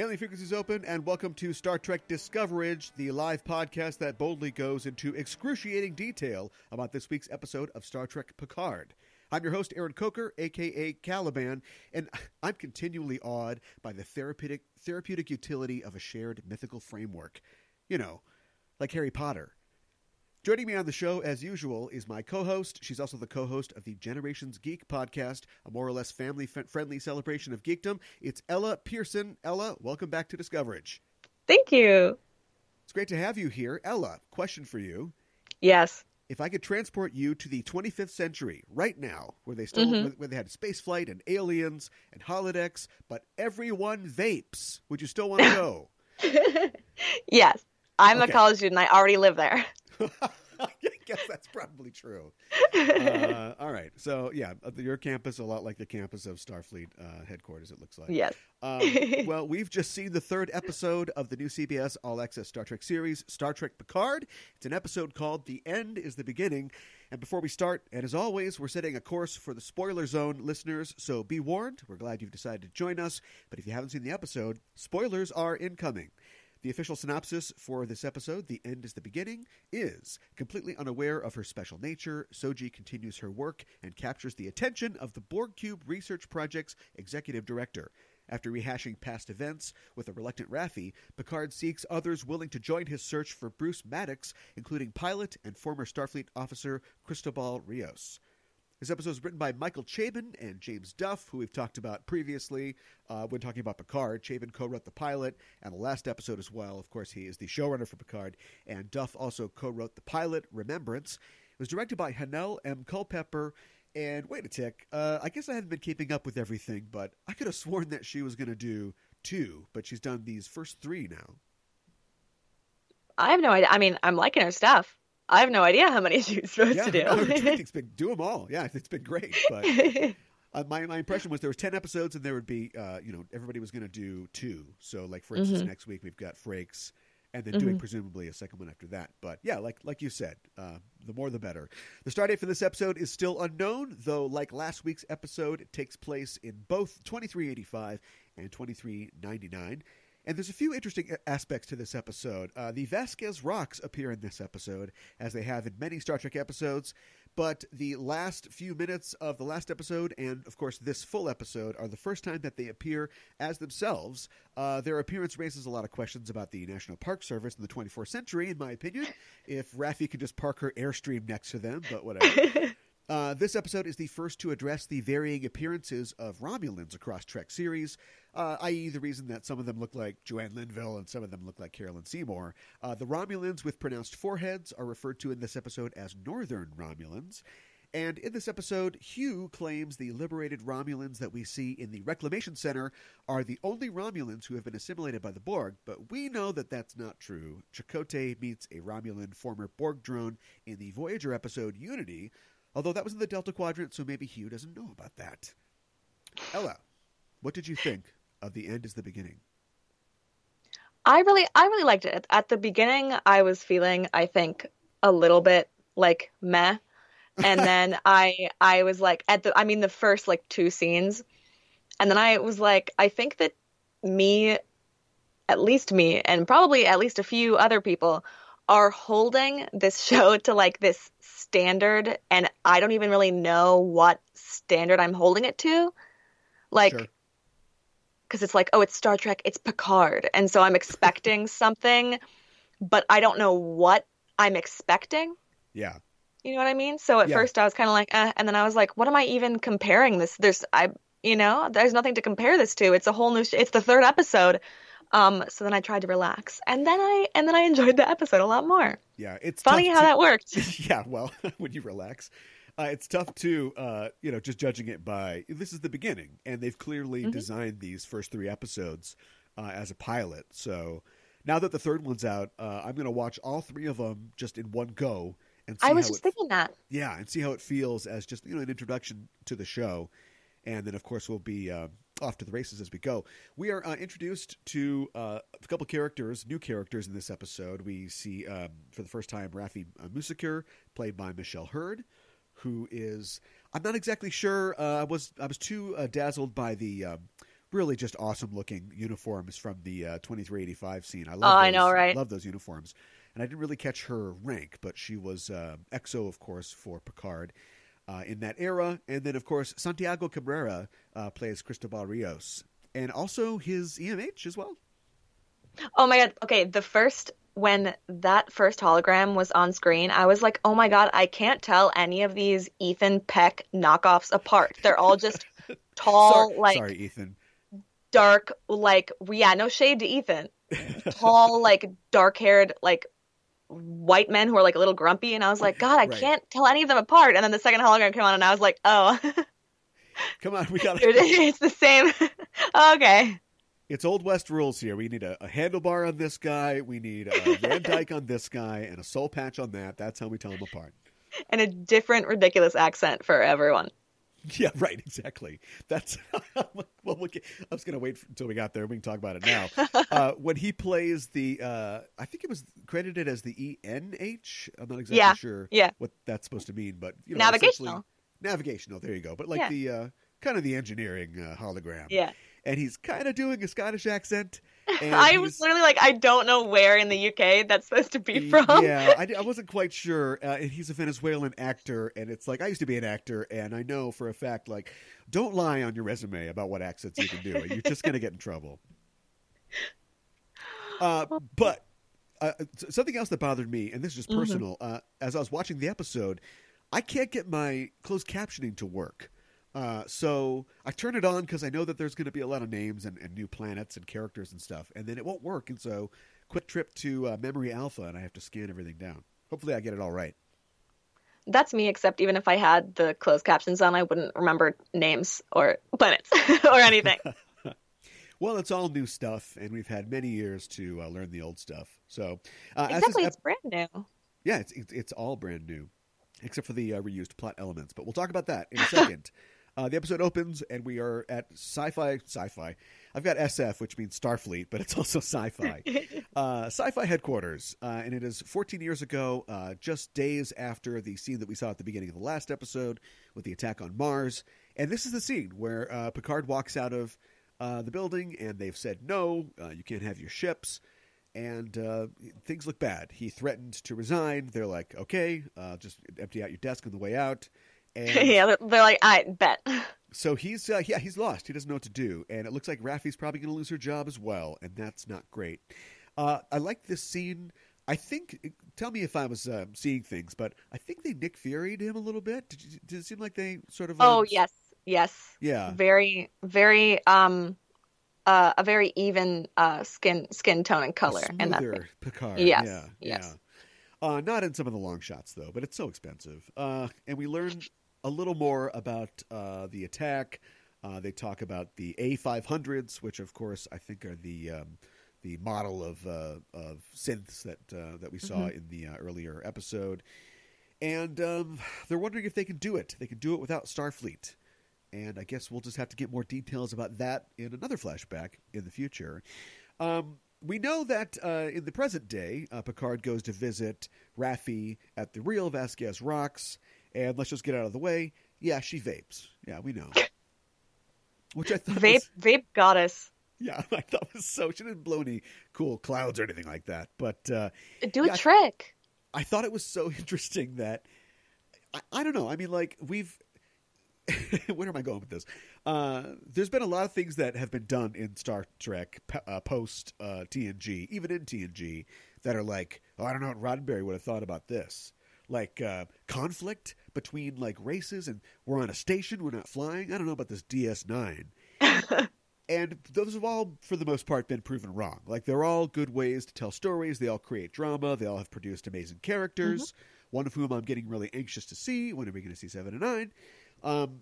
Hailing frequencies open, and welcome to Star Trek Discoverage, the live podcast that boldly goes into excruciating detail about this week's episode of Star Trek Picard. I'm your host, Aaron Coker, aka Caliban, and I'm continually awed by the therapeutic therapeutic utility of a shared mythical framework. You know, like Harry Potter. Joining me on the show, as usual, is my co host. She's also the co host of the Generations Geek podcast, a more or less family friendly celebration of geekdom. It's Ella Pearson. Ella, welcome back to Discoverage. Thank you. It's great to have you here. Ella, question for you. Yes. If I could transport you to the 25th century right now, where they still mm-hmm. where they had space flight and aliens and holodecks, but everyone vapes, would you still want to go? yes. I'm okay. a college student. I already live there. I guess that's probably true. Uh, all right. So, yeah, uh, your campus a lot like the campus of Starfleet uh, headquarters, it looks like. Yes. Um, well, we've just seen the third episode of the new CBS All Access Star Trek series, Star Trek Picard. It's an episode called The End is the Beginning. And before we start, and as always, we're setting a course for the spoiler zone listeners, so be warned. We're glad you've decided to join us. But if you haven't seen the episode, spoilers are incoming. The official synopsis for this episode, The End is the Beginning, is completely unaware of her special nature, Soji continues her work and captures the attention of the Borg Cube Research Project's executive director. After rehashing past events with a reluctant Raffi, Picard seeks others willing to join his search for Bruce Maddox, including pilot and former Starfleet officer Cristobal Rios. This episode is written by Michael Chabon and James Duff, who we've talked about previously uh, when talking about Picard. Chabon co wrote the pilot and the last episode as well. Of course, he is the showrunner for Picard. And Duff also co wrote the pilot, Remembrance. It was directed by Hanelle M. Culpepper. And wait a tick, uh, I guess I haven't been keeping up with everything, but I could have sworn that she was going to do two, but she's done these first three now. I have no idea. I mean, I'm liking her stuff. I have no idea how many she's supposed yeah, to do. no, it's been do them all. Yeah, it's been great. But uh, my my impression was there was ten episodes, and there would be uh, you know everybody was going to do two. So like for instance, mm-hmm. next week we've got Frakes, and then mm-hmm. doing presumably a second one after that. But yeah, like like you said, uh, the more the better. The start date for this episode is still unknown, though. Like last week's episode, it takes place in both twenty three eighty five and twenty three ninety nine. And there's a few interesting aspects to this episode. Uh, the Vasquez rocks appear in this episode, as they have in many Star Trek episodes. But the last few minutes of the last episode, and of course this full episode, are the first time that they appear as themselves. Uh, their appearance raises a lot of questions about the National Park Service in the 24th century, in my opinion. If Raffi could just park her Airstream next to them, but whatever. Uh, this episode is the first to address the varying appearances of Romulans across Trek series, uh, i.e., the reason that some of them look like Joanne Linville and some of them look like Carolyn Seymour. Uh, the Romulans with pronounced foreheads are referred to in this episode as Northern Romulans. And in this episode, Hugh claims the liberated Romulans that we see in the Reclamation Center are the only Romulans who have been assimilated by the Borg, but we know that that's not true. Chakotay meets a Romulan former Borg drone in the Voyager episode Unity, Although that was in the Delta Quadrant, so maybe Hugh doesn't know about that. Ella, what did you think of The End is the Beginning? I really I really liked it. At the beginning I was feeling, I think, a little bit like meh. And then I I was like at the I mean the first like two scenes. And then I was like, I think that me at least me and probably at least a few other people are holding this show to like this standard and I don't even really know what standard I'm holding it to. Like sure because it's like, oh, it's Star Trek, it's Picard. And so I'm expecting something, but I don't know what I'm expecting. Yeah. You know what I mean? So at yeah. first I was kind of like, eh, and then I was like, what am I even comparing this? There's, I, you know, there's nothing to compare this to. It's a whole new, sh- it's the third episode. Um, so then I tried to relax, and then I and then I enjoyed the episode a lot more. Yeah, it's funny how to, that worked. yeah, well, when you relax, uh, it's tough to uh, you know just judging it by this is the beginning, and they've clearly mm-hmm. designed these first three episodes uh, as a pilot. So now that the third one's out, uh, I'm going to watch all three of them just in one go. And I was just it, thinking that. Yeah, and see how it feels as just you know an introduction to the show, and then of course we'll be uh, off to the races as we go. We are uh, introduced to uh, a couple characters, new characters in this episode. We see um, for the first time Raffi uh, Musiker, played by Michelle Hurd, who is I'm not exactly sure. Uh, I was I was too uh, dazzled by the um, really just awesome looking uniforms from the uh, 2385 scene. I love. Oh, those, I know, right? Love those uniforms. And I didn't really catch her rank, but she was uh, XO, of course, for Picard uh, in that era. And then, of course, Santiago Cabrera uh, plays Cristobal Rios, and also his EMH as well. Oh my god. Okay, the first when that first hologram was on screen, I was like, "Oh my god, I can't tell any of these Ethan Peck knockoffs apart. They're all just tall, sorry, like sorry, Ethan. dark, like yeah, no shade to Ethan. Tall, like dark-haired, like white men who are like a little grumpy, and I was like, God, I Right. can't tell any of them apart. And then the second hologram came on, and I was like, Oh, Come on, we got it. it's the same. okay. It's Old West rules here. We need a, a handlebar on this guy. We need a Van Dyke on this guy, and a soul patch on that. That's how we tell them apart. And a different ridiculous accent for everyone. Yeah, right. Exactly. That's well. we'll get, I was going to wait until we got there. We can talk about it now. Uh, when he plays the, uh, I think it was credited as the ENH. I'm not exactly Yeah, sure yeah. what that's supposed to mean, but you know, Navigational. Navigational. There you go. But like Yeah. the uh, kind of the engineering uh, hologram. Yeah. And he's kind of doing a Scottish accent. And I was literally like, I don't know where in the UK that's supposed to be from. Yeah, I, I wasn't quite sure. Uh, and he's a Venezuelan actor, and it's like I used to be an actor, and I know for a fact, like, don't lie on your resume about what accents you can do. You're just going to get in trouble. Uh, but uh, something else that bothered me, and this is just Mhm. personal, uh, as I was watching the episode, I can't get my closed captioning to work. Uh, so I turn it on because I know that there's going to be a lot of names and, and new planets and characters and stuff, and then it won't work. And so, quick trip to uh, Memory Alpha, and I have to scan everything down. Hopefully, I get it all right. That's me, except even if I had the closed captions on, I wouldn't remember names or planets or anything. Well, it's all new stuff, and we've had many years to uh, learn the old stuff. So, uh, exactly, it's brand new. Yeah, it's, it's it's all brand new, except for the uh, reused plot elements. But we'll talk about that in a second. Uh, the episode opens, and we are at sci-fi. Sci-fi. I've got SF, which means Starfleet, but it's also sci-fi. uh, sci-fi headquarters, uh, and it is 14 years ago, uh, just days after the scene that we saw at the beginning of the last episode with the attack on Mars. And this is the scene where uh, Picard walks out of uh, the building, and they've said no, uh, you can't have your ships and uh, things look bad. He threatened to resign. They're like, okay, uh, just empty out your desk on the way out. And yeah, they're, they're like, I bet. so he's uh, yeah he's lost. He doesn't know what to do, and it looks like Raffi's probably going to lose her job as well, and that's not great. Uh, I like this scene. I think. Tell me if I was uh, seeing things, but I think they Nick Fury'd him a little bit. Did, you, did it seem like they sort of? Oh um, yes, yes. yeah. Very, very, um, uh, a very even uh skin skin tone and color, and that's smoother Picard. Yes, Yeah, yes. yeah. Uh, not in some of the long shots though, but it's so expensive. Uh, and we learn a little more about uh, the attack. Uh, they talk about the A500s, which of course I think are the um, the model of uh, of synths that uh, that we saw Mhm. in the uh, earlier episode. And um, they're wondering if they can do it. They can do it without Starfleet. And I guess we'll just have to get more details about that in another flashback in the future. Um, we know that uh, in the present day, uh, Picard goes to visit Raffi at the real Vasquez Rocks, and let's just get out of the way. Yeah, she vapes. Yeah, we know. Which I thought vape was, vape goddess. yeah, I thought was so. She didn't blow any cool clouds or anything like that, but uh, Do a Yeah, I- trick. I thought it was so interesting that I, I don't know. I mean, like we've. Where am I going with this? Uh, there's been a lot of things that have been done in Star Trek p- uh, post uh, TNG, even in TNG, that are like, oh, I don't know what Roddenberry would have thought about this. Like uh, conflict between like races, and we're on a station, we're not flying. I don't know about this DS9 and those have all for the most part been proven wrong. Like they're all good ways to tell stories. They all create drama. They all have produced amazing characters. One of whom i'm getting really anxious to see. When are we going to see seven and nine? Um,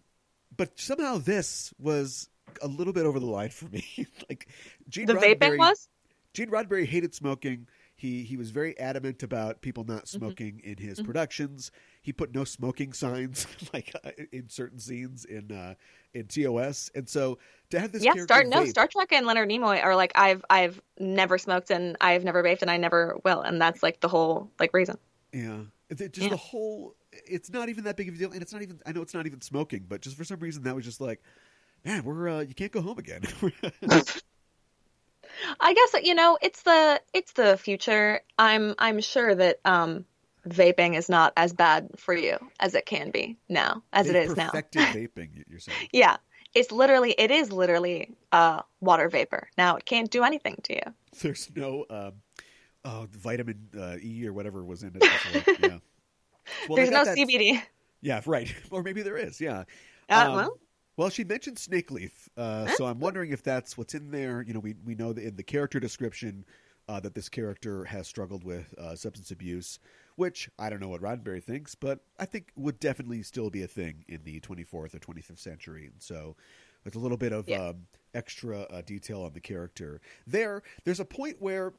but somehow this was a little bit over the line for me. Like gene the vaping roddenberry, was. gene roddenberry hated smoking he he was very adamant about people not Mm-hmm. smoking in his productions. He put no smoking signs like uh, in certain scenes in uh, in TOS, and so to have this Yeah, Star no vape- Star Trek and Leonard Nimoy are like I've I've never smoked and I've never vaped and I never will, and that's like the whole like reason. Yeah, just Yeah. the whole. It's not even that big of a deal, and it's not even. I know it's not even smoking, but just for some reason that was just like, man, we're uh, you can't go home again. I guess you know it's the it's the future. I'm I'm sure that um, vaping is not as bad for you as it can be now, as They it is now. perfected vaping. You're saying? Yeah, it's literally it is literally uh, water vapor. Now it can't do anything to you. There's no um, oh vitamin uh, E or whatever was in it. Yeah. Well, they no that- CBD. Yeah, right. Or maybe there is. Yeah. Uh, Um, well, Well, she mentioned snake leaf, uh, so I'm wondering if that's what's in there. You know, we we know that in the character description uh, that this character has struggled with uh, substance abuse, which I don't know what Roddenberry thinks, but I think would definitely still be a thing in the 24th or 25th century. And so there's a little bit of Yeah. um, extra uh, detail on the character there. There's a point where,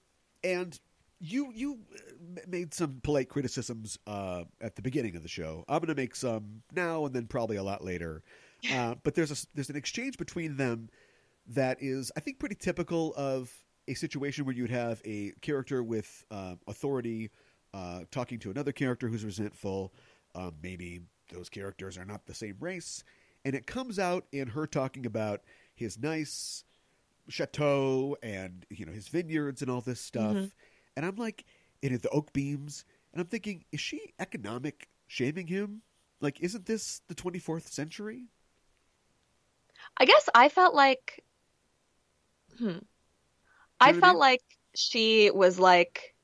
and you you uh, made some polite criticisms uh, at the beginning of the show. I'm going to make some now and then probably a lot later. Uh, but there's a there's an exchange between them that is I think pretty typical of a situation where you'd have a character with uh, authority uh, talking to another character who's resentful. Um, maybe those characters are not the same race, and it comes out in her talking about his nice chateau and you know his vineyards and all this stuff. Mhm. And I'm like, and the oak beams, and I'm thinking, is she economic shaming him? Like, isn't this the 24th century? I guess I felt like, hmm, I felt like she was like,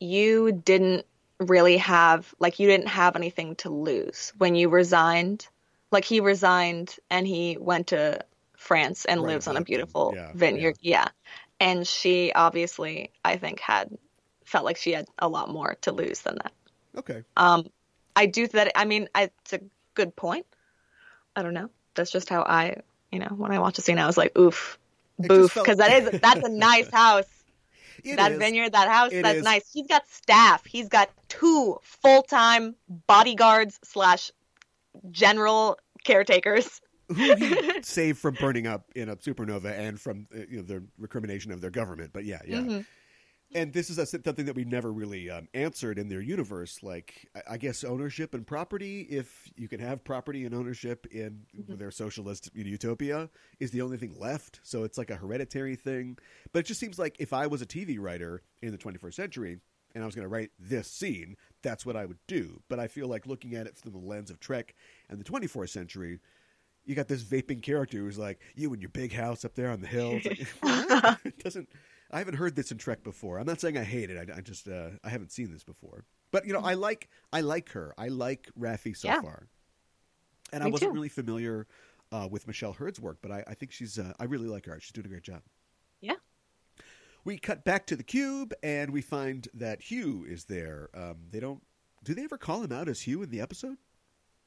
you didn't really have like you didn't have anything to lose when you resigned. Like he resigned and he went to France and Right, lives on a beautiful Yeah, vineyard. Yeah. And she obviously, I think, had felt like she had a lot more to lose than that. Okay. Um, I do that. I mean, I, it's a good point. I don't know. That's just how I, you know, when I watch a scene, I was like, oof, boof, felt- because that is that's a nice house. It that is. vineyard, that house, It that's is. nice. He's got staff. He's got two full time bodyguards slash general caretakers. Who he saved from burning up in a supernova and from uh, you know the recrimination of their government. But yeah, yeah. Mhm. And this is a, something that we never really um, answered in their universe. Like, I, I guess ownership and property, if you can have property and ownership in Mhm. their socialist utopia, is the only thing left. So it's like a hereditary thing. But it just seems like if I was a TV writer in the 21st century and I was going to write this scene, that's what I would do. But I feel like looking at it through the lens of Trek and the 24th century, you got this vaping character who's like, you and your big house up there on the hill. It's like, it doesn't. I haven't heard this in Trek before. I'm not saying I hate it. I, I just uh, I haven't seen this before. But you know, I like I like her. I like Raffi so Yeah. far. And I wasn't too. really familiar uh, with Michelle Hurd's work, but I, I think she's uh, I really like her. She's doing a great job. Yeah. We cut back to the cube, and we find that Hugh is there. Um, they don't. Do they ever call him out as Hugh in the episode?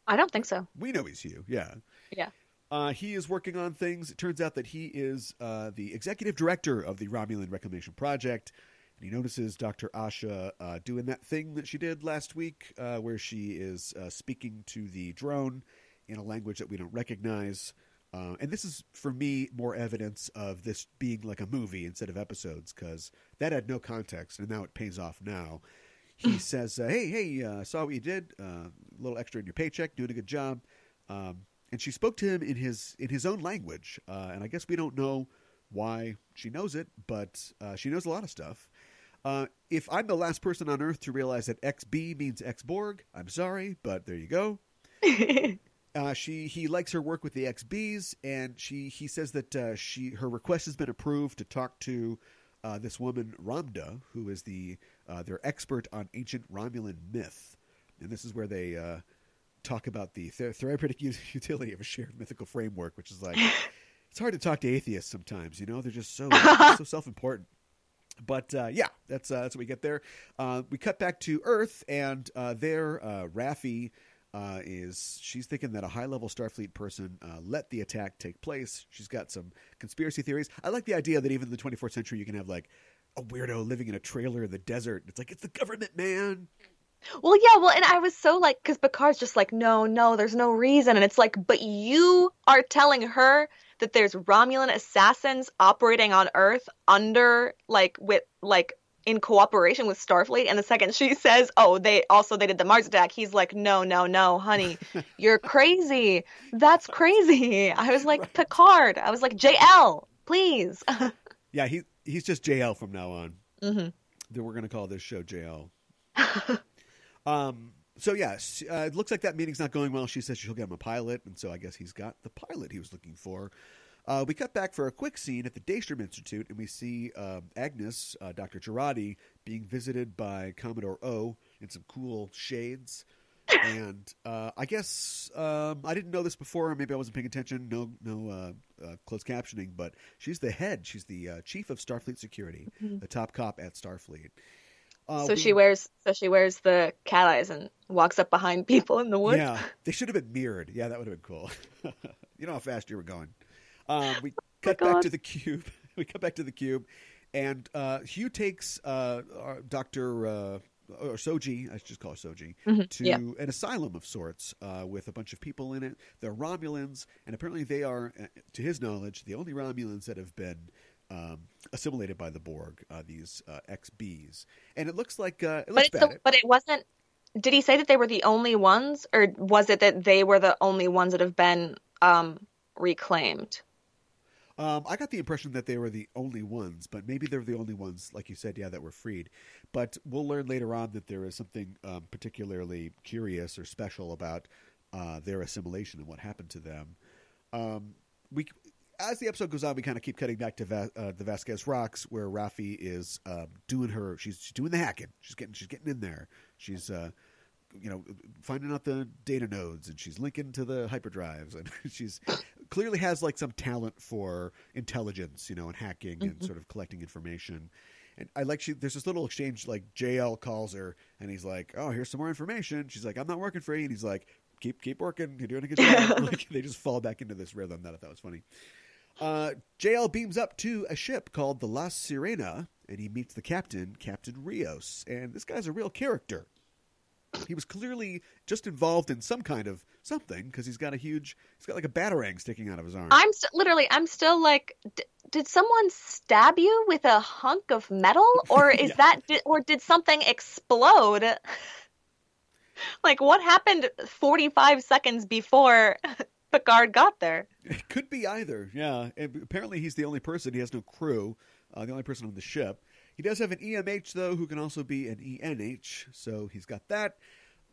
I don't think so. We know he's Hugh. Yeah. Yeah. Uh, he is working on things. It turns out that he is uh, the executive director of the Romulan Reclamation Project. And he notices Dr. Asha uh, doing that thing that she did last week, uh, where she is uh, speaking to the drone in a language that we don't recognize. Uh, and this is, for me, more evidence of this being like a movie instead of episodes, because that had no context, and now it pays off now. He says, "Hey, hey, saw what you did. A little extra in your paycheck. Doing a good job." Um, and she spoke to him in his in his own language. Uh, and I guess we don't know why she knows it, but uh, she knows a lot of stuff. Uh, if I'm the last person on Earth to realize that XB means X Borg, I'm sorry, but there you go. Uh, she he likes her work with the XBs, and she he says that uh, she her request has been approved to talk to uh, this woman Ramdha, who is the uh, their expert on ancient Romulan myth, and this is where they uh, talk about the th- therapeutic ut- utility of a shared mythical framework, which is like it's hard to talk to atheists sometimes. You know, they're just so so self important. But uh, yeah, that's uh, that's what we get there. Uh, we cut back to Earth, and uh, there, uh, Raffi uh, is she's thinking that a high level Starfleet person uh, let the attack take place. She's got some conspiracy theories. I like the idea that even in the 24th century, you can have like a weirdo living in a trailer in the desert. It's like it's the government, man. Well, yeah, well, and I was so like, because Picard's just like, no, no, there's no reason. And it's like, but you are telling her that there's Romulan assassins operating on Earth under, like, with, like, in cooperation with Starfleet. And the second she says, "Oh, they also they did the Mars attack," he's like, "No, no, no, honey, you're crazy. That's crazy." I was like, right. "Picard." I was like, "JL, please." yeah, he he's just JL from now on. Mm-hmm. Then we're gonna call this show JL. Um. So yes, uh, it looks like that meeting's not going well. She says she'll get him a pilot, and so I guess he's got the pilot he was looking for. Uh, we cut back for a quick scene at the Daystrom Institute, and we see uh, Agnes, uh, Dr. Jurati, being visited by Commodore O in some cool shades. and uh, I guess um, I didn't know this before. Maybe I wasn't paying attention. No, no uh, uh, closed captioning. But she's the head. She's the chief of Starfleet Security, mm-hmm. the top cop at Starfleet. So we, she wears so she wears the cat eyes and walks up behind people in the woods. Yeah, they should have been mirrored. Yeah, that would have been cool. you know how fast you were going. Um, we oh cut back to the cube. we cut back to the cube, and uh, Hugh takes uh, Doctor uh, or Soji, I should just call her Soji, mm-hmm. to yeah. an asylum of sorts uh, with a bunch of people in it. They're Romulans, and apparently they are, uh, to his knowledge, the only Romulans that have been um, assimilated by the Borg. Uh, these uh, XBs, and it looks like uh, it looks but, bad. but it wasn't. Did he say that they were the only ones, or was it that they were the only ones that have been um, reclaimed? Um, I got the impression that they were the only ones, but maybe they're the only ones, like you said, yeah, that were freed. But we'll learn later on that there is something um, particularly curious or special about uh, their assimilation and what happened to them. Um, we, as the episode goes on, we kind of keep cutting back to Va- uh, the Vasquez Rocks, where Raffi is um, doing her. She's, she's, doing the hacking. She's getting she's getting in there. She's uh, you know finding out the data nodes and she's linking to the hyperdrives and she's clearly has like some talent for intelligence, you know, and hacking mm-hmm. and sort of collecting information. And I like she. There's this little exchange. Like JL calls her, and he's like, "Oh, here's some more information." She's like, "I'm not working for you," and he's like, "Keep keep working. You're doing a good job." like they just fall back into this rhythm that I thought was funny. Uh, JL beams up to a ship called the La Sirena, and he meets the captain, Captain Rios, and this guy's a real character he was clearly just involved in some kind of something because he's got a huge, he's got like a batarang sticking out of his arm. I'm st- literally, I'm still like, d- did someone stab you with a hunk of metal, or is yeah. that, di- or did something explode? like, what happened 45 seconds before Picard got there? It could be either. Yeah, apparently he's the only person. He has no crew. Uh, the only person on the ship. He does have an EMH, though, who can also be an ENH, so he's got that.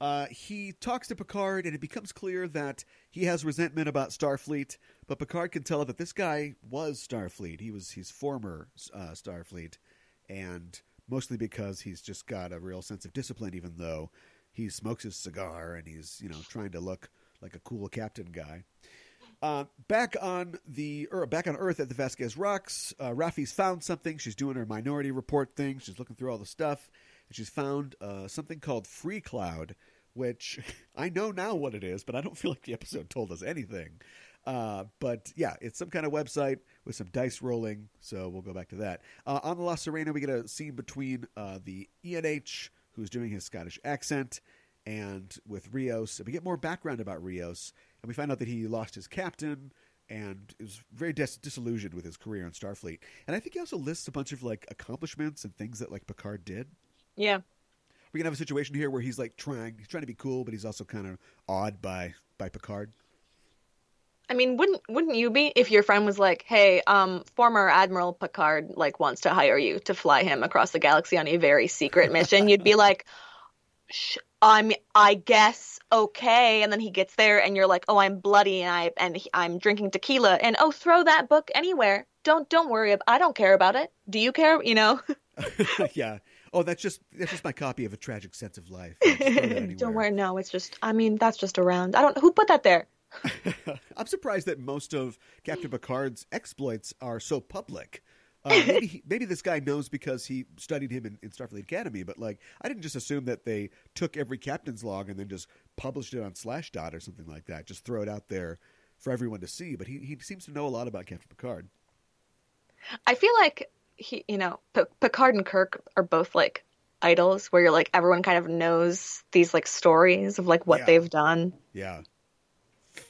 Uh, he talks to Picard, and it becomes clear that he has resentment about Starfleet, but Picard can tell that this guy was Starfleet. He was his former uh, Starfleet, and mostly because he's just got a real sense of discipline, even though he smokes his cigar and he's you know trying to look like a cool captain guy. Uh, back on the er, back on Earth at the Vasquez Rocks, uh, Raffi's found something. She's doing her minority report thing. She's looking through all the stuff, and she's found uh, something called Freecloud, which I know now what it is, but I don't feel like the episode told us anything. Uh, but yeah, it's some kind of website with some dice rolling, so we'll go back to that. Uh, on the La Sirena, we get a scene between uh, the ENH, who's doing his Scottish accent, and with Rios. And we get more background about Rios and we find out that he lost his captain and is very dis- disillusioned with his career in Starfleet. And I think he also lists a bunch of like accomplishments and things that like Picard did. Yeah. We can have a situation here where he's like trying he's trying to be cool, but he's also kind of awed by by Picard. I mean, wouldn't wouldn't you be if your friend was like, "Hey, um, former Admiral Picard like wants to hire you to fly him across the galaxy on a very secret mission?" You'd be like, I'm I guess okay. And then he gets there and you're like oh I'm bloody and I and I'm drinking tequila. And oh throw that book anywhere. Don't don't worry I don't care about it. Do you care? You know? Yeah. Oh that's just that's just my copy of a tragic sense of life. Don't worry. No it's just I mean that's just around. I don't who put that there? I'm surprised that most of Captain Picard's exploits are so public uh, maybe he, maybe this guy knows because he studied him in, in, Starfleet Academy, but like I didn't just assume that they took every captain's log and then just published it on Slashdot or something like that. Just throw it out there for everyone to see. But he he seems to know a lot about Captain Picard. I feel like he, you know, P- Picard and Kirk are both like idols, where you're like everyone kind of knows these like stories of like what yeah. they've done. Yeah,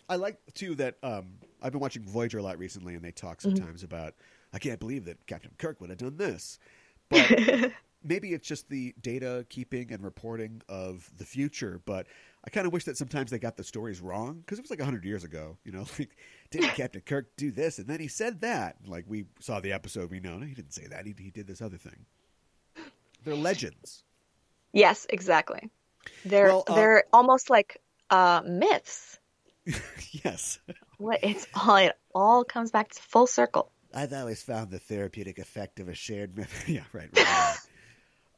I like too that um, I've been watching Voyager a lot recently, and they talk mm-hmm. sometimes mm-hmm. about I can't believe that Captain Kirk would have done this. But maybe it's just the data keeping and reporting of the future, but I kind of wish that sometimes they got the stories wrong because it was like hundred years ago. You know, like didn't Captain Kirk do this and then he said that? Like we saw the episode, we know no, he didn't say that. He he did this other thing. They're legends. Yes, exactly. They're well, uh, they're almost like uh, myths. yes. What it's all it all comes back to full circle. I've always found the therapeutic effect of a shared myth. yeah, right. right, right.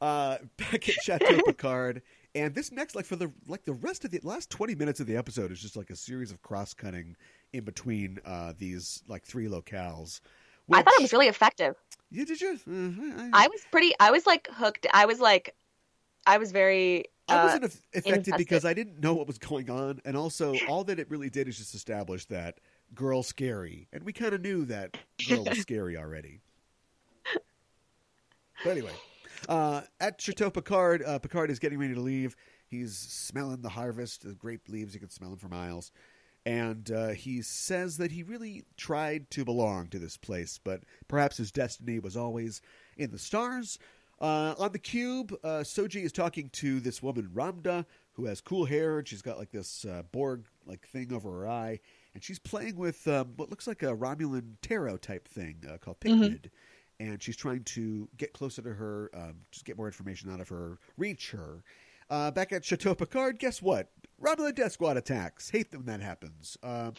uh, back at Chateau Picard, and this next, like for the like the rest of the last twenty minutes of the episode is just like a series of cross cutting in between uh, these like three locales. Which... I thought it was really effective. Yeah, did you? Uh, I... I was pretty. I was like hooked. I was like, I was very I wasn't uh, affected invested. because I didn't know what was going on, and also all that it really did is just establish that girl scary, and we kind of knew that girl was scary already. But anyway, uh, at Chateau Picard, uh, Picard is getting ready to leave. He's smelling the harvest, the grape leaves. You can smell them for miles. And uh, he says that he really tried to belong to this place, but perhaps his destiny was always in the stars. Uh, on the cube, uh, Soji is talking to this woman Ramdha, who has cool hair, and she's got like this uh, Borg like thing over her eye, and she's playing with um, what looks like a Romulan tarot type thing uh, called Pycnid. Mm-hmm and she's trying to get closer to her, um, just get more information out of her, reach her. Uh, back at Chateau Picard, guess what? Romulan Death Squad attacks. Hate when that happens. Uh,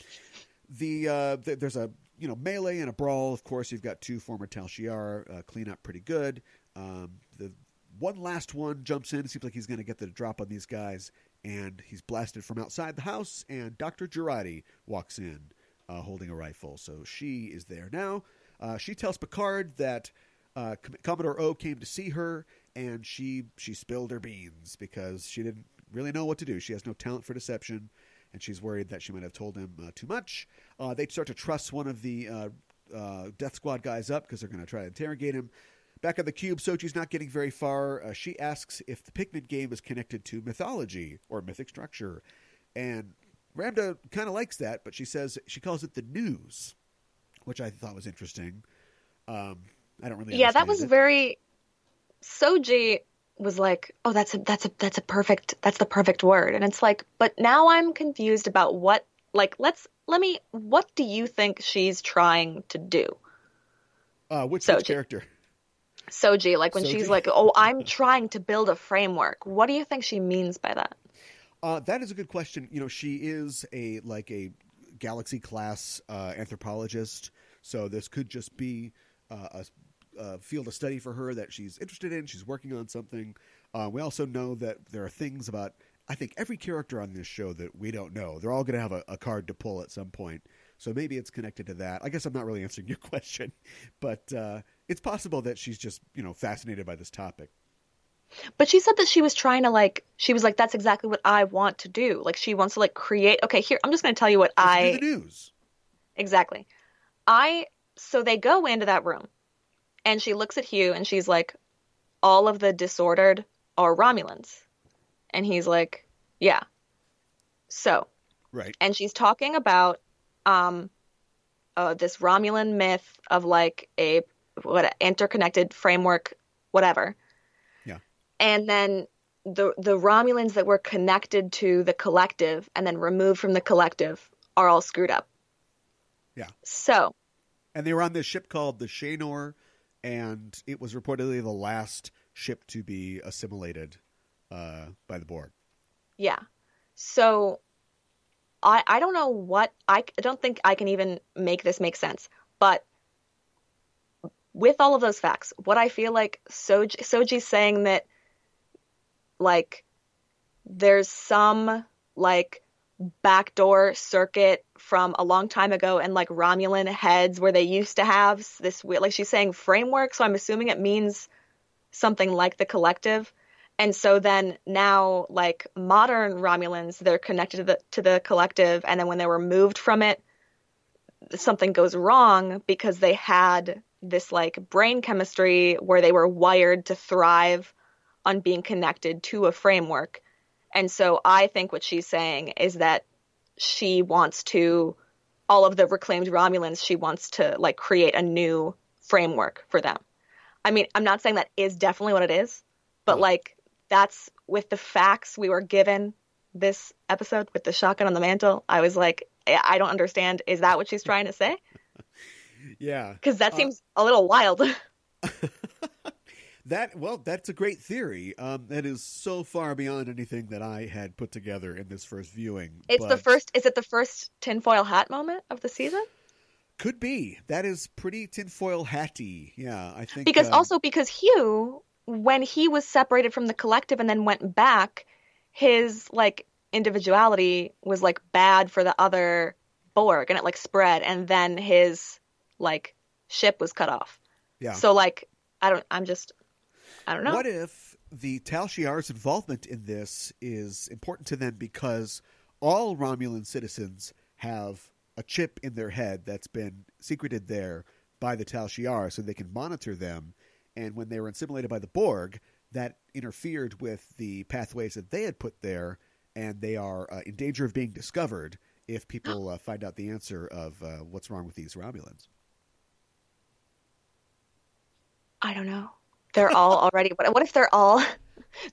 the, uh, the, there's a you know melee and a brawl. Of course, you've got two former Tal Shiar uh, clean up pretty good. Um, the one last one jumps in. It seems like he's going to get the drop on these guys, and he's blasted from outside the house. And Doctor Jurati walks in, uh, holding a rifle. So she is there now. Uh, she tells Picard that uh, Commodore O came to see her, and she she spilled her beans because she didn't really know what to do. She has no talent for deception, and she's worried that she might have told him uh, too much. Uh, they start to trust one of the uh, Death Squad guys up because they're going to try to interrogate him. Back at the cube, Soji's not getting very far. Uh, she asks if the Pycnid game is connected to mythology or mythic structure, and Ramdha kind of likes that, but she says she calls it the news which I thought was interesting. Um, I don't really. Yeah, that was it. very. Soji was like, "Oh, that's a that's a that's a perfect that's the perfect word," and it's like, but now I'm confused about what like let's let me. What do you think she's trying to do? Uh, which, which character? Soji, like when Soji? she's like, "Oh, I'm trying to build a framework." What do you think she means by that? Uh, that is a good question. You know, she is a like a galaxy class uh, anthropologist so this could just be uh, a, a, field of study for her that she's interested in. She's working on something. Uh, we also know that there are things about I think every character on this show that we don't know. They're all going to have a, a, card to pull at some point. So maybe it's connected to that. I guess I'm not really answering your question, but uh, it's possible that she's just you know fascinated by this topic. But she said that she was trying to like she was like that's exactly what I want to do. Like she wants to like create. Okay, here I'm just going to tell you what Let's I do the news. Exactly. I so they go into that room and she looks at Hugh and she's like, All of the disordered are Romulans. And he's like, Yeah. So Right. And she's talking about um uh, this Romulan myth of like a what interconnected framework, whatever. Yeah. And then the the Romulans that were connected to the collective and then removed from the collective are all screwed up. Yeah. So. And they were on this ship called the Shanor, and it was reportedly the last ship to be assimilated uh, by the Borg. Yeah. So I I don't know what I don't think I can even make this make sense, but with all of those facts, what I feel like Soji Soji's saying that like there's some like backdoor circuit from a long time ago and like Romulan heads where they used to have this like she's saying framework so I'm assuming it means something like the collective. And so then now like modern Romulans they're connected to the to the collective and then when they were moved from it something goes wrong because they had this like brain chemistry where they were wired to thrive on being connected to a framework and so I think what she's saying is that she wants to all of the reclaimed Romulans, she wants to like create a new framework for them. I mean, I'm not saying that is definitely what it is, but mm. like that's with the facts we were given this episode with the shotgun on the mantle. I was like, I don't understand. Is that what she's trying to say? Yeah, because that uh, seems a little wild. that well, that's a great theory. Um, that is so far beyond anything that I had put together in this first viewing. It's but... the first. Is it the first tinfoil hat moment of the season? Could be. That is pretty tinfoil hatty. Yeah, I think. Because um, also because Hugh, when he was separated from the collective and then went back, his like individuality was like bad for the other Borg, and it like spread, and then his like ship was cut off. Yeah. So like, I don't. I'm just. I don't know. What if the Tal Shiar's involvement in this is important to them because all Romulan citizens have a chip in their head that's been secreted there by the Tal Shiar so they can monitor them. And when they were assimilated by the Borg, that interfered with the pathways that they had put there, and they are uh, in danger of being discovered if people uh, find out the answer of uh, what's wrong with these Romulans. I don't know. They're all already. What if they're all?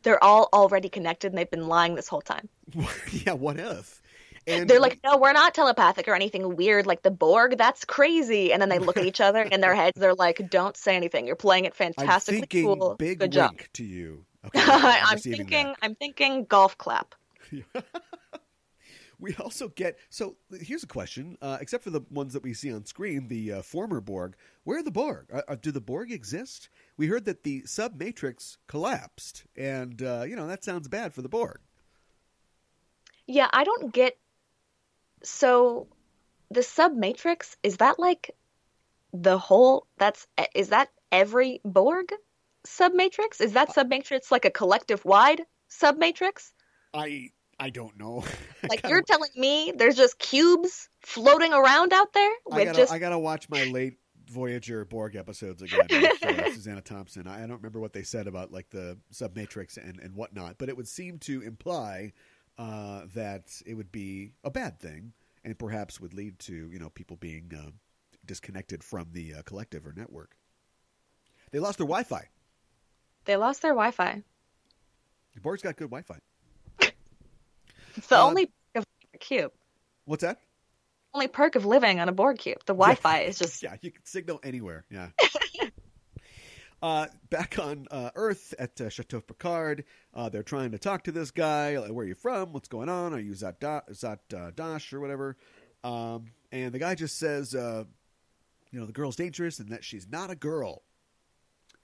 They're all already connected, and they've been lying this whole time. yeah. What if? And they're like, no, we're not telepathic or anything weird like the Borg. That's crazy. And then they look at each other in their heads. They're like, don't say anything. You're playing it fantastically I'm thinking cool. Big Good job. to you. Okay, I'm, I'm thinking. That. I'm thinking golf clap. We also get so here's a question uh, except for the ones that we see on screen the uh, former borg where are the borg? Uh, uh do the borg exist? We heard that the sub matrix collapsed and uh, you know that sounds bad for the borg. Yeah i don't get so the sub matrix is that like the whole that's is that every borg sub matrix is that sub matrix like a collective wide sub matrix i i don't know like you're telling me there's just cubes floating around out there with I gotta, just i gotta watch my late voyager borg episodes again with, susanna thompson I, I don't remember what they said about like the sub matrix and and whatnot but it would seem to imply uh, that it would be a bad thing and perhaps would lead to you know people being uh, disconnected from the uh, collective or network. They lost their Wi-Fi. They lost their Wi-Fi. The Borg's got good Wi-Fi. It's the uh, only cube. What's that? Only perk of living on a Borg cube. The Wi-Fi yeah. is just yeah, you can signal anywhere. Yeah. Uh, back on uh, Earth at uh, Chateau Picard, uh, they're trying to talk to this guy. Like, Where are you from? What's going on? Are you Zhat, da- Zhat uh, Dash or whatever? Um, and the guy just says, uh, you know, the girl's dangerous and that she's not a girl.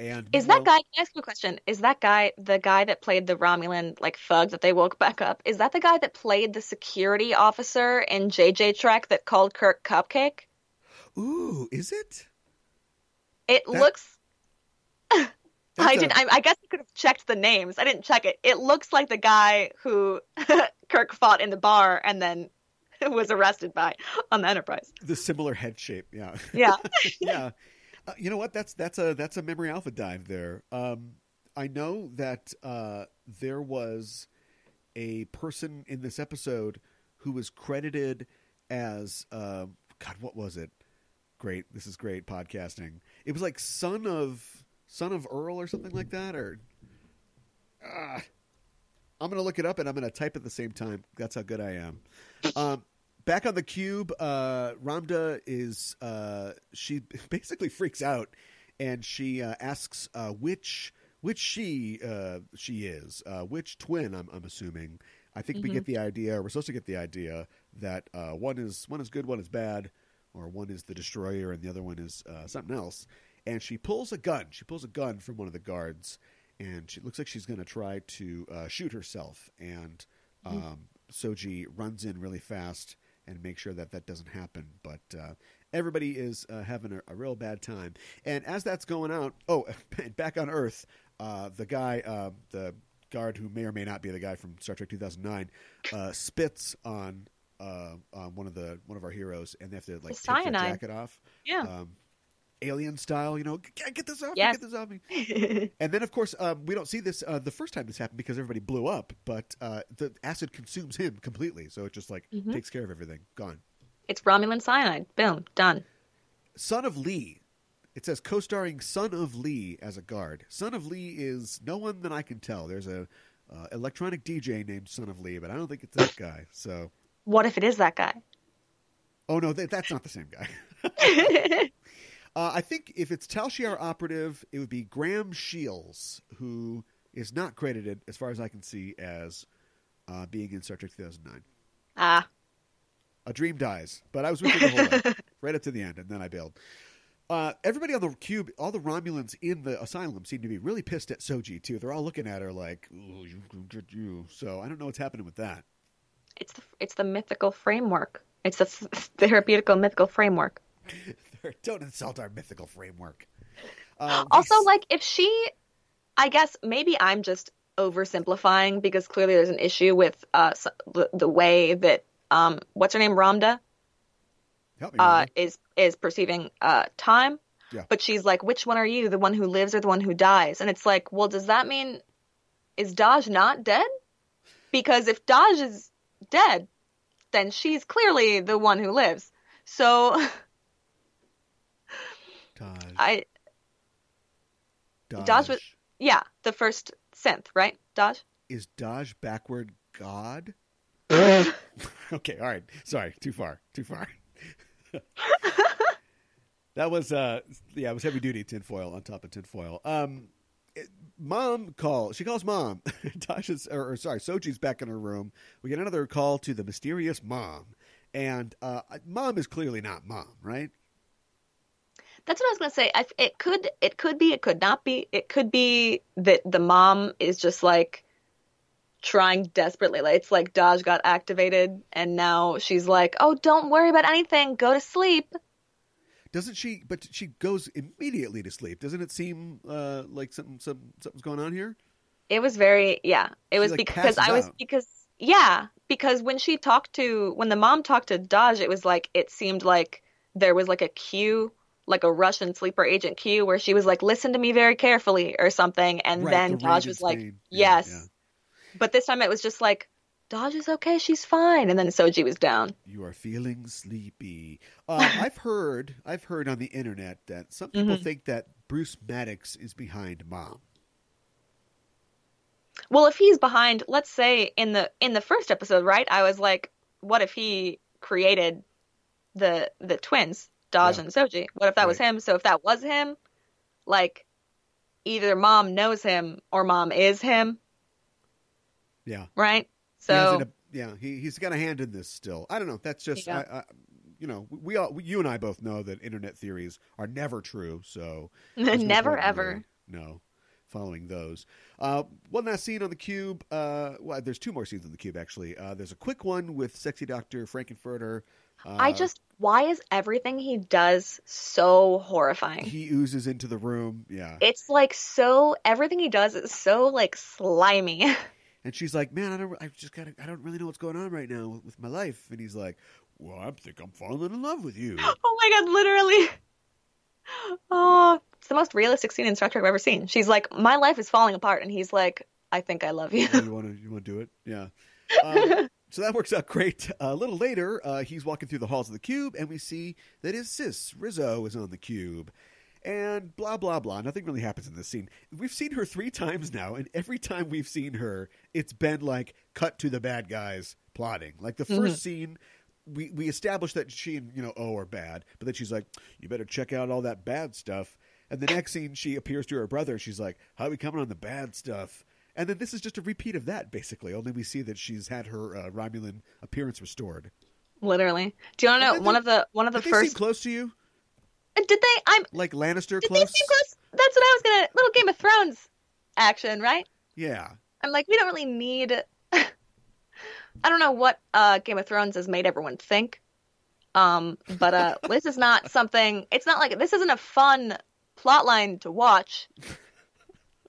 And is that guy? Can I ask you a question? Is that guy the guy that played the Romulan like thug that they woke back up? Is that the guy that played the security officer in JJ Trek that called Kirk Cupcake? Ooh, is it? It that... looks I didn't. I, I, guess I could have checked the names. I didn't check it. It looks like the guy who Kirk fought in the bar and then was arrested by on the Enterprise. The similar head shape, yeah, yeah, yeah. Uh, you know what? That's that's a that's a memory alpha dive there. Um, I know that uh, there was a person in this episode who was credited as uh, God. What was it? Great. This is great podcasting. It was like son of son of Earl or something like that, or uh, I'm gonna look it up and I'm gonna type at the same time. That's how good I am. Um, back on the cube, uh, Ramdha is uh, she basically freaks out and she uh, asks uh, which which she uh, she is, uh, which twin. I'm, I'm assuming. I think mm-hmm. we get the idea. We're supposed to get the idea that one is one is good, one is bad, or one is the destroyer and the other one is something else and she pulls a gun. She pulls a gun from one of the guards, and she looks like she's going to try to uh, shoot herself. And mm-hmm. um, Soji runs in really fast and make sure that that doesn't happen. But uh, everybody is uh, having a, a, real bad time. And as that's going out, oh, back on Earth, uh, the guy, uh, the guard who may or may not be the guy from Star Trek 2009, uh, spits on. on one of the one of our heroes, and they have to like the take their jacket off. Yeah. Um, alien style, you know, get, this off yeah. me, get this off me. and then, of course, um, we don't see this uh, the first time this happened because everybody blew up, but uh, the acid consumes him completely, so it just like mm-hmm. takes care of everything. Gone. It's Romulan cyanide. Boom, done. Son of Lee It says co-starring Son of Lee as a guard. Son of Lee is no one that I can tell. There's a uh, electronic DJ named Son of Lee, but I don't think it's that guy. So, What if it is that guy? oh no, that, that's not the same guy. uh, I think if it's Tal Shiar operative, it would be Graham Shields, who is not credited, as far as I can see, as uh, being in Star Trek 2009. ah, A dream dies, but I was with you the whole way, right up to the end, and then I bailed. Uh, everybody on the cube, all the Romulans in the asylum seem to be really pissed at Soji too. They're all looking at her like, "Ooh, you you." So I don't know what's happening with that. it's the it's the mythical framework. It's the therapeutical mythical framework. Don't insult our mythical framework. We Also, like if she, I guess maybe I'm just oversimplifying because clearly there's an issue with uh the, the way that um what's her name Ramdha help me, uh is is perceiving uh time. Yeah. But she's like, which one are you, the one who lives or the one who dies? And it's like, well, does that mean is Dahj not dead? Because if Dahj is dead, then she's clearly the one who lives. So Dahj, I Dahj. Dahj was- yeah, the first synth, right? Dahj? is Dahj backward God? okay, all right. Sorry, too far, too far. that was uh, yeah, it was heavy duty tinfoil on top of tinfoil. Um, it- mom call. She calls mom. Tasha's or, or sorry, Soji's back in her room. We get another call to the mysterious mom, and uh, mom is clearly not mom, right? That's what I was gonna say. I, it could, it could be, it could not be. It could be that the mom is just like trying desperately. Like it's like Dahj got activated, and now she's like, "Oh, don't worry about anything. Go to sleep." Doesn't she? But she goes immediately to sleep. Doesn't it seem uh, like something, some, something's going on here? It was very, yeah. It She, was like, because I was out. because yeah, because when she talked to when the mom talked to Dahj, it was like it seemed like there was like a cue. Like a Russian sleeper agent cue, where she was like, "Listen to me very carefully" or something, and Right, then the Dahj was like, Spain. Yeah, "Yes," yeah. But this time it was just like, Dahj is okay, she's fine. And then Soji was down. You are feeling sleepy. Uh, I've heard, I've heard on the internet that some people Mhm. think that Bruce Maddox is behind Mom. Well, if he's behind, let's say in the in the first episode, right? I was like, what if he created the the twins, Dahj Yeah. and Soji? What if that was him? So if that was him, like either mom knows him or mom is him, Yeah, right? He has So yeah, he he's got a hand in this still. I don't know. That's just, Yeah. I, I, you know, we all, you and I both know that internet theories are never true. So never ever. no, following those. Uh, one last scene on the cube. Uh, well, there's two more scenes on the cube actually. Uh, there's a quick one with sexy Doctor Frankenfurter. Uh, I just why is everything he does so horrifying? he oozes into the room. Yeah, It's like so everything he does is so like slimy. and she's like, "Man, I don't. I just got. I don't really know what's going on right now with, with my life." And he's like, "Well, I think I'm falling in love with you." Oh my god, literally. Oh, it's the most realistic scene in Star Trek I've ever seen. She's like, "My life is falling apart," and he's like, "I think I love you." Oh, you want to? You want to do it? Yeah. Um, so that works out great. a little later, uh, he's walking through the halls of the cube, and we see that his sis Rizzo is on the cube. And blah blah blah. Nothing really happens in this scene. We've seen her three times now, and every time we've seen her, it's been like cut to the bad guys plotting. Like the 1st scene, we we established that she and you know O are bad, but then she's like, "You better check out all that bad stuff." And the next scene, she appears to her brother. She's like, "How are we coming on the bad stuff?" And then this is just a repeat of that, basically. Only we see that she's had her uh, Romulan appearance restored. literally. Do you want to know one they- of the one of the Did they seem first? close to you, Did they? I'm. like Lannister Did close? they seem close? That's what I was gonna. Little Game of Thrones action, right? Yeah, I'm like, we don't really need. I don't know what uh, Game of Thrones has made everyone think, um, but uh, this is not something. It's not like this isn't a fun plot line to watch.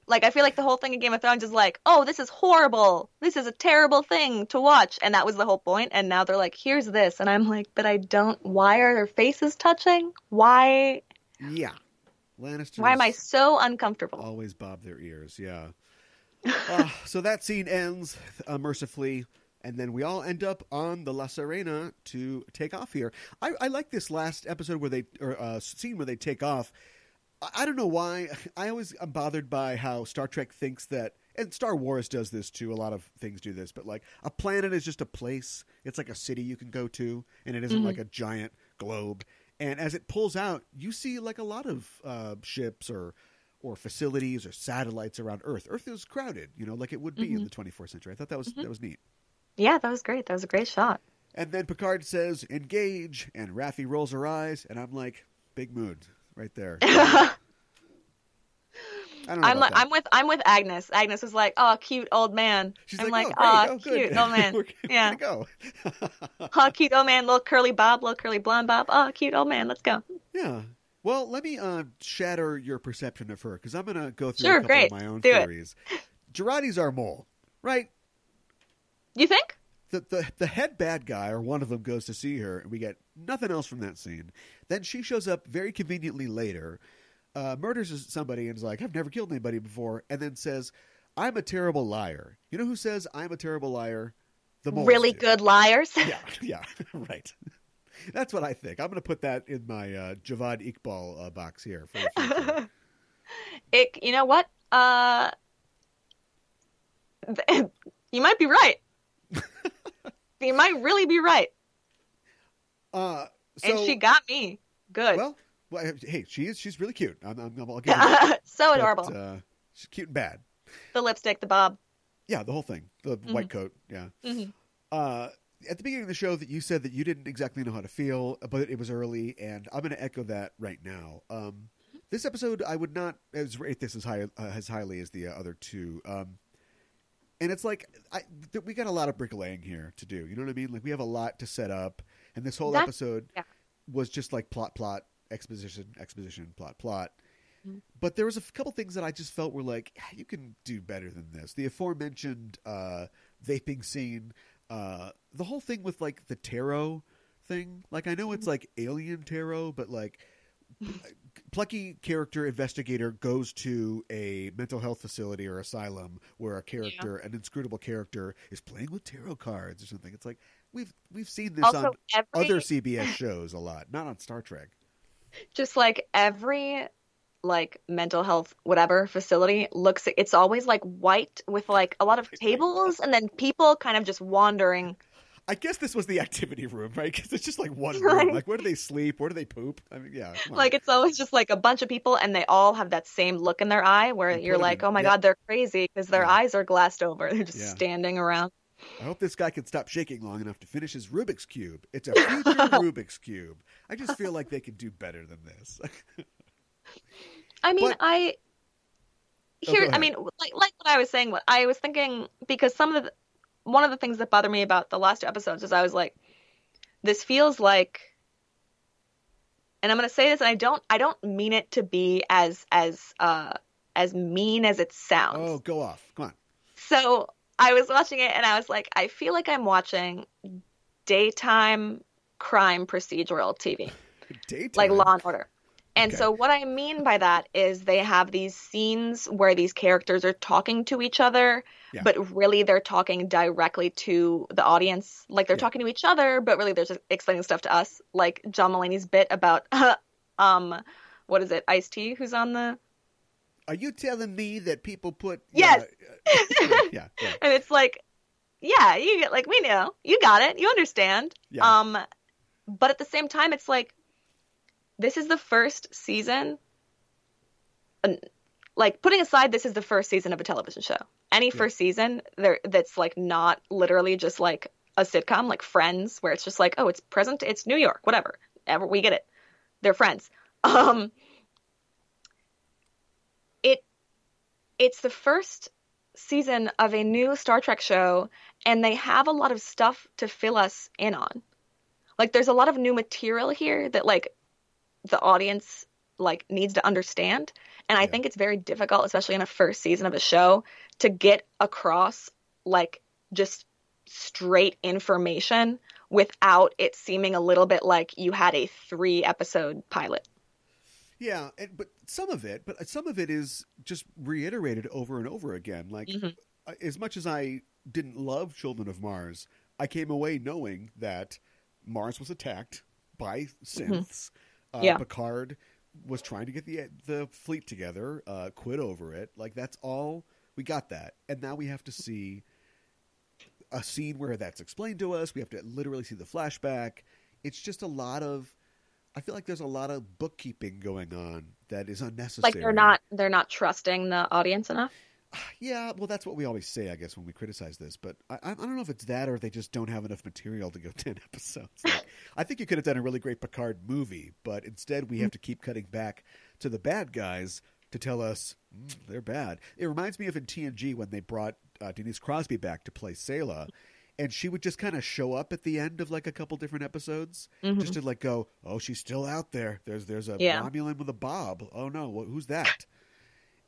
Like I feel like the whole thing in Game of Thrones is like, oh, this is horrible. This is a terrible thing to watch, and that was the whole point. And now they're like, here's this, and I'm like, but I don't. Why are their faces touching? Why? yeah. Lannister. Why am I so uncomfortable? always bob their ears? Yeah. uh, so that scene ends uh, mercifully, and then we all end up on the La Sirena to take off here. I, I like this last episode where they or uh, scene where they take off. I don't know why. I always am bothered by how Star Trek thinks that, and Star Wars does this too. A lot of things do this, but like a planet is just a place. It's like a city you can go to, and it isn't Mhm. like a giant globe. And as it pulls out, you see like a lot of uh, ships or or facilities or satellites around Earth. Earth is crowded, you know, like it would be in Mhm. the 24th century. I thought that was that was neat. Yeah, that was great. That was a great shot. And then Picard says, "Engage," and Raffi rolls her eyes, and I'm like, "Big mood right there." I I'm like. I'm with I'm with Agnes. Agnes is like, oh, cute old man. She's I'm like, like, "Oh, oh, Oh, good. cute old man. We're yeah. gonna go. Oh, cute old man, little curly bob, little curly blonde bob. Oh, cute old man. Let's go. yeah. Well, let me uh, shatter your perception of her because I'm going to go through Sure, a couple great. of my own Do it. theories. Jurati's our mole, right? You think? The, the the head bad guy or one of them goes to see her, and we get nothing else from that scene. Then she shows up very conveniently later, uh, murders somebody, and is like, "I've never killed anybody before," and then says, "I'm a terrible liar." You know who says I'm a terrible liar? The really do. good liars. Yeah, yeah, right. That's what I think. I'm going to put that in my uh, Javad Iqbal uh, box here. For it, you know what? Uh, you might be right. You might really be right. uh, so, and she got me good. well, well, hey, she is. She's really cute. I'm, I'm, I'll give her so But, adorable. uh, she's cute and bad. the lipstick, the bob. Yeah, the whole thing. The white coat. Yeah. hmm Uh, at the beginning of the show, that you said that you didn't exactly know how to feel, but it was early, and I'm going to echo that right now. Um, this episode, I would not as rate this as high uh, as highly as the uh, other two. Um, and it's like I, th- we got a lot of bricklaying here to do. You know what I mean? Like we have a lot to set up, and this whole That- episode yeah. was just like plot, plot, exposition, exposition, plot, plot. Mhm. But there was a f- couple things that I just felt were like, "Ah, you can do better than this. The aforementioned uh, vaping scene, uh, the whole thing with like the tarot thing. Like I know it's like alien tarot, but like plucky character investigator goes to a mental health facility or asylum where a character, an inscrutable character, is playing with tarot cards or something. It's like we've we've seen this Also, on every other CBS shows a lot, not on Star Trek. just like every like mental health whatever facility looks it's always like white with like a lot of tables and then people kind of just wandering I guess this was the activity room, right? Because it's just like one room. Like, where do they sleep? Where do they poop? I mean, yeah. like it's always just like a bunch of people and they all have that same look in their eye where And you're like in- oh my yeah. god they're crazy because their Yeah. eyes are glassed over they're just Yeah. standing around I hope this guy can stop shaking long enough to finish his Rubik's cube. It's a future Rubik's cube. I just feel like they can do better than this. I mean, But- I Oh, here. go I mean, like like what I was saying. What I was thinking because some of the one of the things that bothered me about the last two episodes is I was like, this feels like, and I'm gonna say this, and I don't I don't mean it to be as as uh as mean as it sounds. oh, go off. Come on. So I was watching it and I was like, I feel like I'm watching daytime crime procedural TV Daytime. like Law and Order. And Okay. so what I mean by that is they have these scenes where these characters are talking to each other, Yeah. but really they're talking directly to the audience. Like they're Yeah. talking to each other, but really they're just explaining stuff to us. Like John Mulaney's bit about um what is it, Ice T who's on the Are you telling me that people put. Yes. uh, yeah. Yeah. and it's like yeah, you get like we know. You got it. You understand. yeah. Um, but at the same time, it's like this is the first season. Like putting aside, this is the first season of a television show. Any Yeah. first season there that's like not literally just like a sitcom, like Friends, where it's just like, oh, it's present, it's New York, whatever. Ever we get it. They're friends. Um, it it's the first season of a new Star Trek show, and they have a lot of stuff to fill us in on. Like, there's a lot of new material here that like the audience like needs to understand, and I think it's very difficult, especially in a first season of a show, to get across like just straight information without it seeming a little bit like you had a three episode pilot. Yeah, and, but some of it, but some of it is just reiterated over and over again. Like, Mhm. uh, as much as I didn't love Children of Mars, I came away knowing that Mars was attacked by synths. Uh, Mm-hmm. Yeah. Picard was trying to get the the fleet together, uh, quit over it. Like that's all we got that, and now we have to see a scene where that's explained to us. We have to literally see the flashback. It's just a lot of. I feel like there's a lot of bookkeeping going on that is unnecessary. Like they're not they're not trusting the audience enough. Yeah, well, that's what we always say, I guess, when we criticize this. But I, I don't know if it's that or they just don't have enough material to go ten episodes. Like, I think you could have done a really great Picard movie, but instead we have to keep cutting back to the bad guys to tell us mm, they're bad. It reminds me of in TNG when they brought uh, Denise Crosby back to play Sela, and she would just kind of show up at the end of like a couple different episodes, Mhm. just to like go, "Oh, she's still out there. There's there's a Yeah. Romulan with a bob. Oh no, who's that?"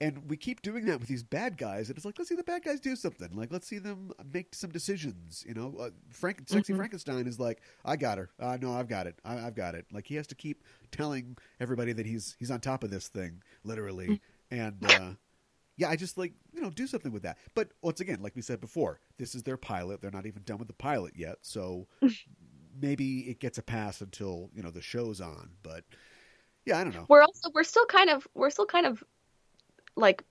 And we keep doing that with these bad guys, and it's like let's see the bad guys do something. Like let's see them make some decisions. You know, uh, Frank, sexy Mhm. Frankenstein is like, "I got her. Uh, no, I've got it. I, I've got it." Like he has to keep telling everybody that he's he's on top of this thing, literally. and uh, yeah, I just like you know do something with that. But once again, like we said before, this is their pilot. They're not even done with the pilot yet, so maybe it gets a pass until you know the show's on. But yeah, I don't know. We're also we're still kind of we're still kind of like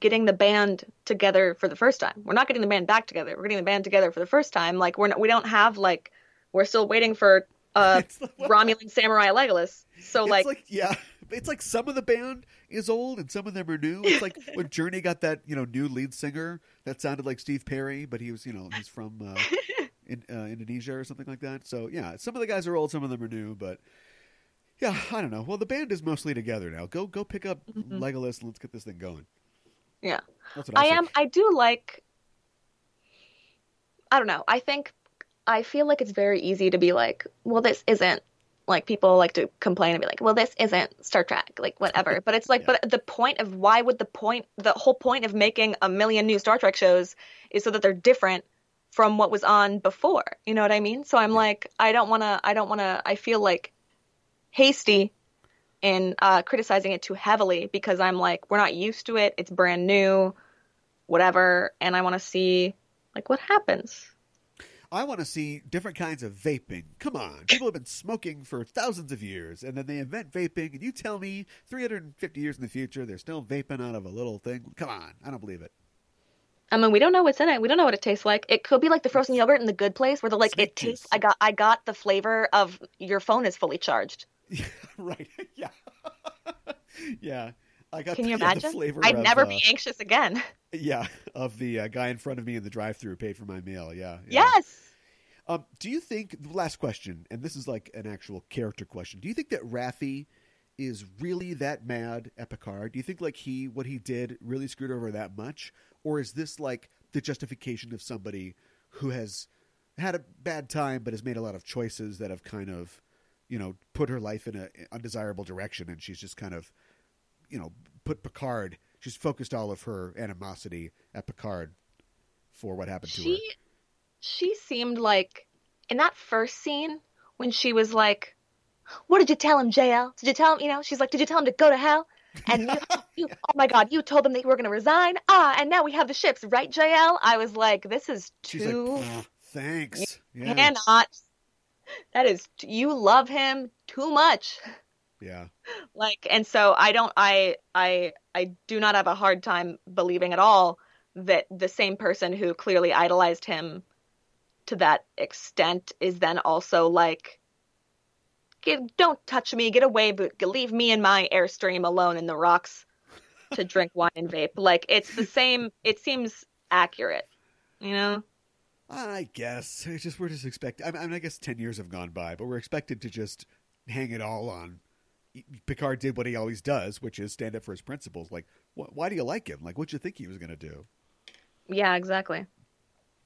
getting the band together for the first time. We're not getting the band back together. We're getting the band together for the first time. Like we're not, we don't have like we're still waiting for uh like. Romulan Samurai Legolas. So It's like, like, yeah, it's like some of the band is old and some of them are new. It's like when Journey got that you know new lead singer that sounded like Steve Perry, but he was you know he's from uh, in, uh, Indonesia or something like that. So yeah, some of the guys are old, some of them are new, but yeah, I don't know. Well, the band is mostly together now. Go go pick up Mhm. Legolas and let's get this thing going. Yeah. that's what I, I am I do like I don't know. I think I feel like it's very easy to be like, well this isn't like people like to complain and be like, well this isn't Star Trek, like whatever. But it's like Yeah. but the point of why would the point the whole point of making a million new Star Trek shows is so that they're different from what was on before. You know what I mean? So I'm Yeah. like I don't want to I don't want to I feel like hasty in uh, criticizing it too heavily because I'm like, we're not used to it. It's brand new, whatever. And I want to see like what happens. I want to see different kinds of vaping. Come on. People have been smoking for thousands of years, and then they invent vaping, and you tell me 350 years in the future they're still vaping out of a little thing? Come on. I don't believe it. I mean, we don't know what's in it. We don't know what it tastes like. It could be like the frozen yogurt in the good place where they're like, it tastes. I got, I got the flavor of your phone is fully charged. Yeah, right. Yeah. yeah. I got Can you the imagine? flavor I'd of, never uh, be anxious again. Yeah, of the uh, guy in front of me in the drive-through paid for my meal. Yeah. yeah. Yes. Um, do you think last question, and this is like an actual character question? Do you think that Raffi is really that mad at Picard? Do you think like he what he did really screwed over that much, or is this like the justification of somebody who has had a bad time but has made a lot of choices that have kind of, you know, put her life in an undesirable direction, and she's just kind of, you know, put Picard. She's focused all of her animosity at Picard for what happened to her. She, she seemed like in that first scene when she was like, "What did you tell him, JL? Did you tell him? You know?" She's like, "Did you tell him to go to hell?" And you, you, oh my God, you told them that you were going to resign. Ah, and now we have the ships, right, JL? I was like, this is too like, "Pfft, thanks. Yeah. cannot. That is, you love him too much. yeah. Like, and so I don't, I, I, I do not have a hard time believing at all that the same person who clearly idolized him to that extent is then also like, get, don't touch me, get away, but leave me and my airstream alone in the rocks to drink wine and vape. Like, it's the same, it seems accurate, you know? I guess it's just we're just expecting. I mean, I guess ten years have gone by, but we're expected to just hang it all on. Picard did what he always does, which is stand up for his principles. Like, wh- why do you like him? Like, what'd you think he was going to do? Yeah, exactly.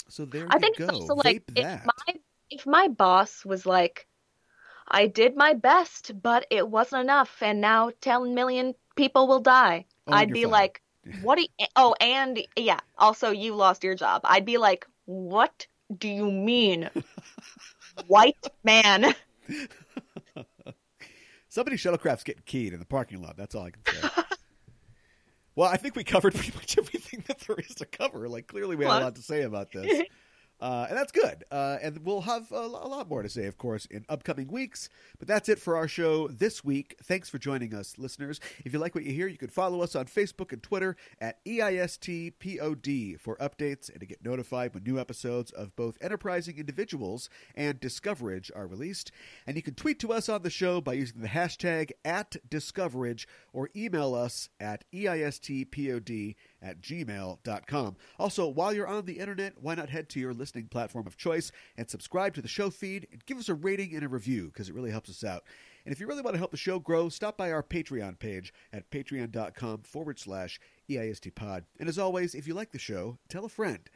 So there I you think go. it's also like Vape if that. my if my boss was like, I did my best, but it wasn't enough, and now ten million people will die. Oh, I'd be fired. like, what? Do you, oh, and yeah, also you lost your job. I'd be like, what do you mean, white man? Somebody's shuttlecraft's getting keyed in the parking lot. That's all I can say. well, I think we covered pretty much everything that there is to cover. Like, clearly, we had a lot to say about this. Uh, and that's good. Uh, and we'll have a, a, lot more to say, of course, in upcoming weeks. But that's it for our show this week. Thanks for joining us, listeners. If you like what you hear, you can follow us on Facebook and Twitter at EISTPOD for updates and to get notified when new episodes of both Enterprising Individuals and Discoverage are released. And you can tweet to us on the show by using the hashtag at Discoverage or email us at EISTPOD at gmail.com. Also, while you're on the internet, why not head to your listening platform of choice and subscribe to the show feed and give us a rating and a review because it really helps us out. And if you really want to help the show grow, stop by our Patreon page at patreon.com forward slash EISTpod. And as always, if you like the show, tell a friend.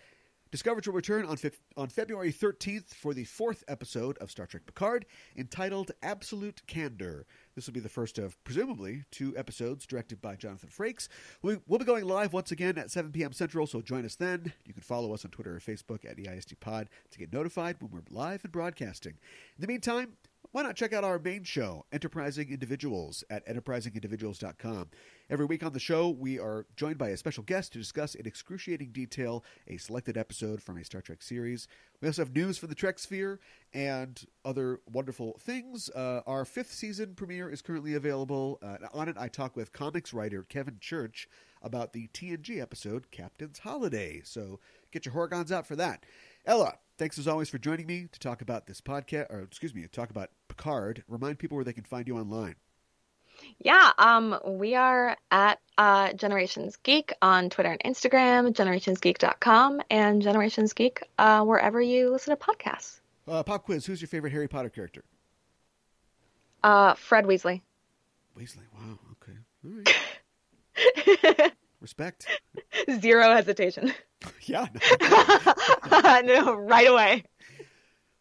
Discoverage will return on, on February 13th for the fourth episode of Star Trek Picard entitled Absolute Candor. This will be the first of, presumably, two episodes directed by Jonathan Frakes. We, will be going live once again at 7 p.m. Central, so join us then. You can follow us on Twitter or Facebook at EISTPod to get notified when we're live and broadcasting. In the meantime, why not check out our main show, Enterprising Individuals, at enterprisingindividuals.com. Every week on the show, we are joined by a special guest to discuss in excruciating detail a selected episode from a Star Trek series. We also have news for the Trek sphere and other wonderful things. Uh, our fifth season premiere is currently available. Uh, on it, I talk with comics writer Kevin Church about the TNG episode Captain's Holiday. So get your Horga'hns out for that. Ella, thanks as always for joining me to talk about this podcast, or excuse me, to talk about Picard. Remind people where they can find you online. Yeah, um, we are at uh, Generations Geek on Twitter and Instagram, generationsgeek.com, and Generations Geek uh, wherever you listen to podcasts. Uh, pop quiz: Who's your favorite Harry Potter character? Uh, Fred Weasley. Weasley. Wow. Okay. Right. Respect. Zero hesitation. yeah. No. no, right away.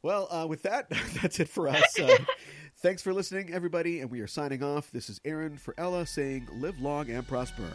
Well, uh, with that, that's it for us. Uh, thanks for listening, everybody, and we are signing off. This is Aaron for Ella saying, live long and prosper.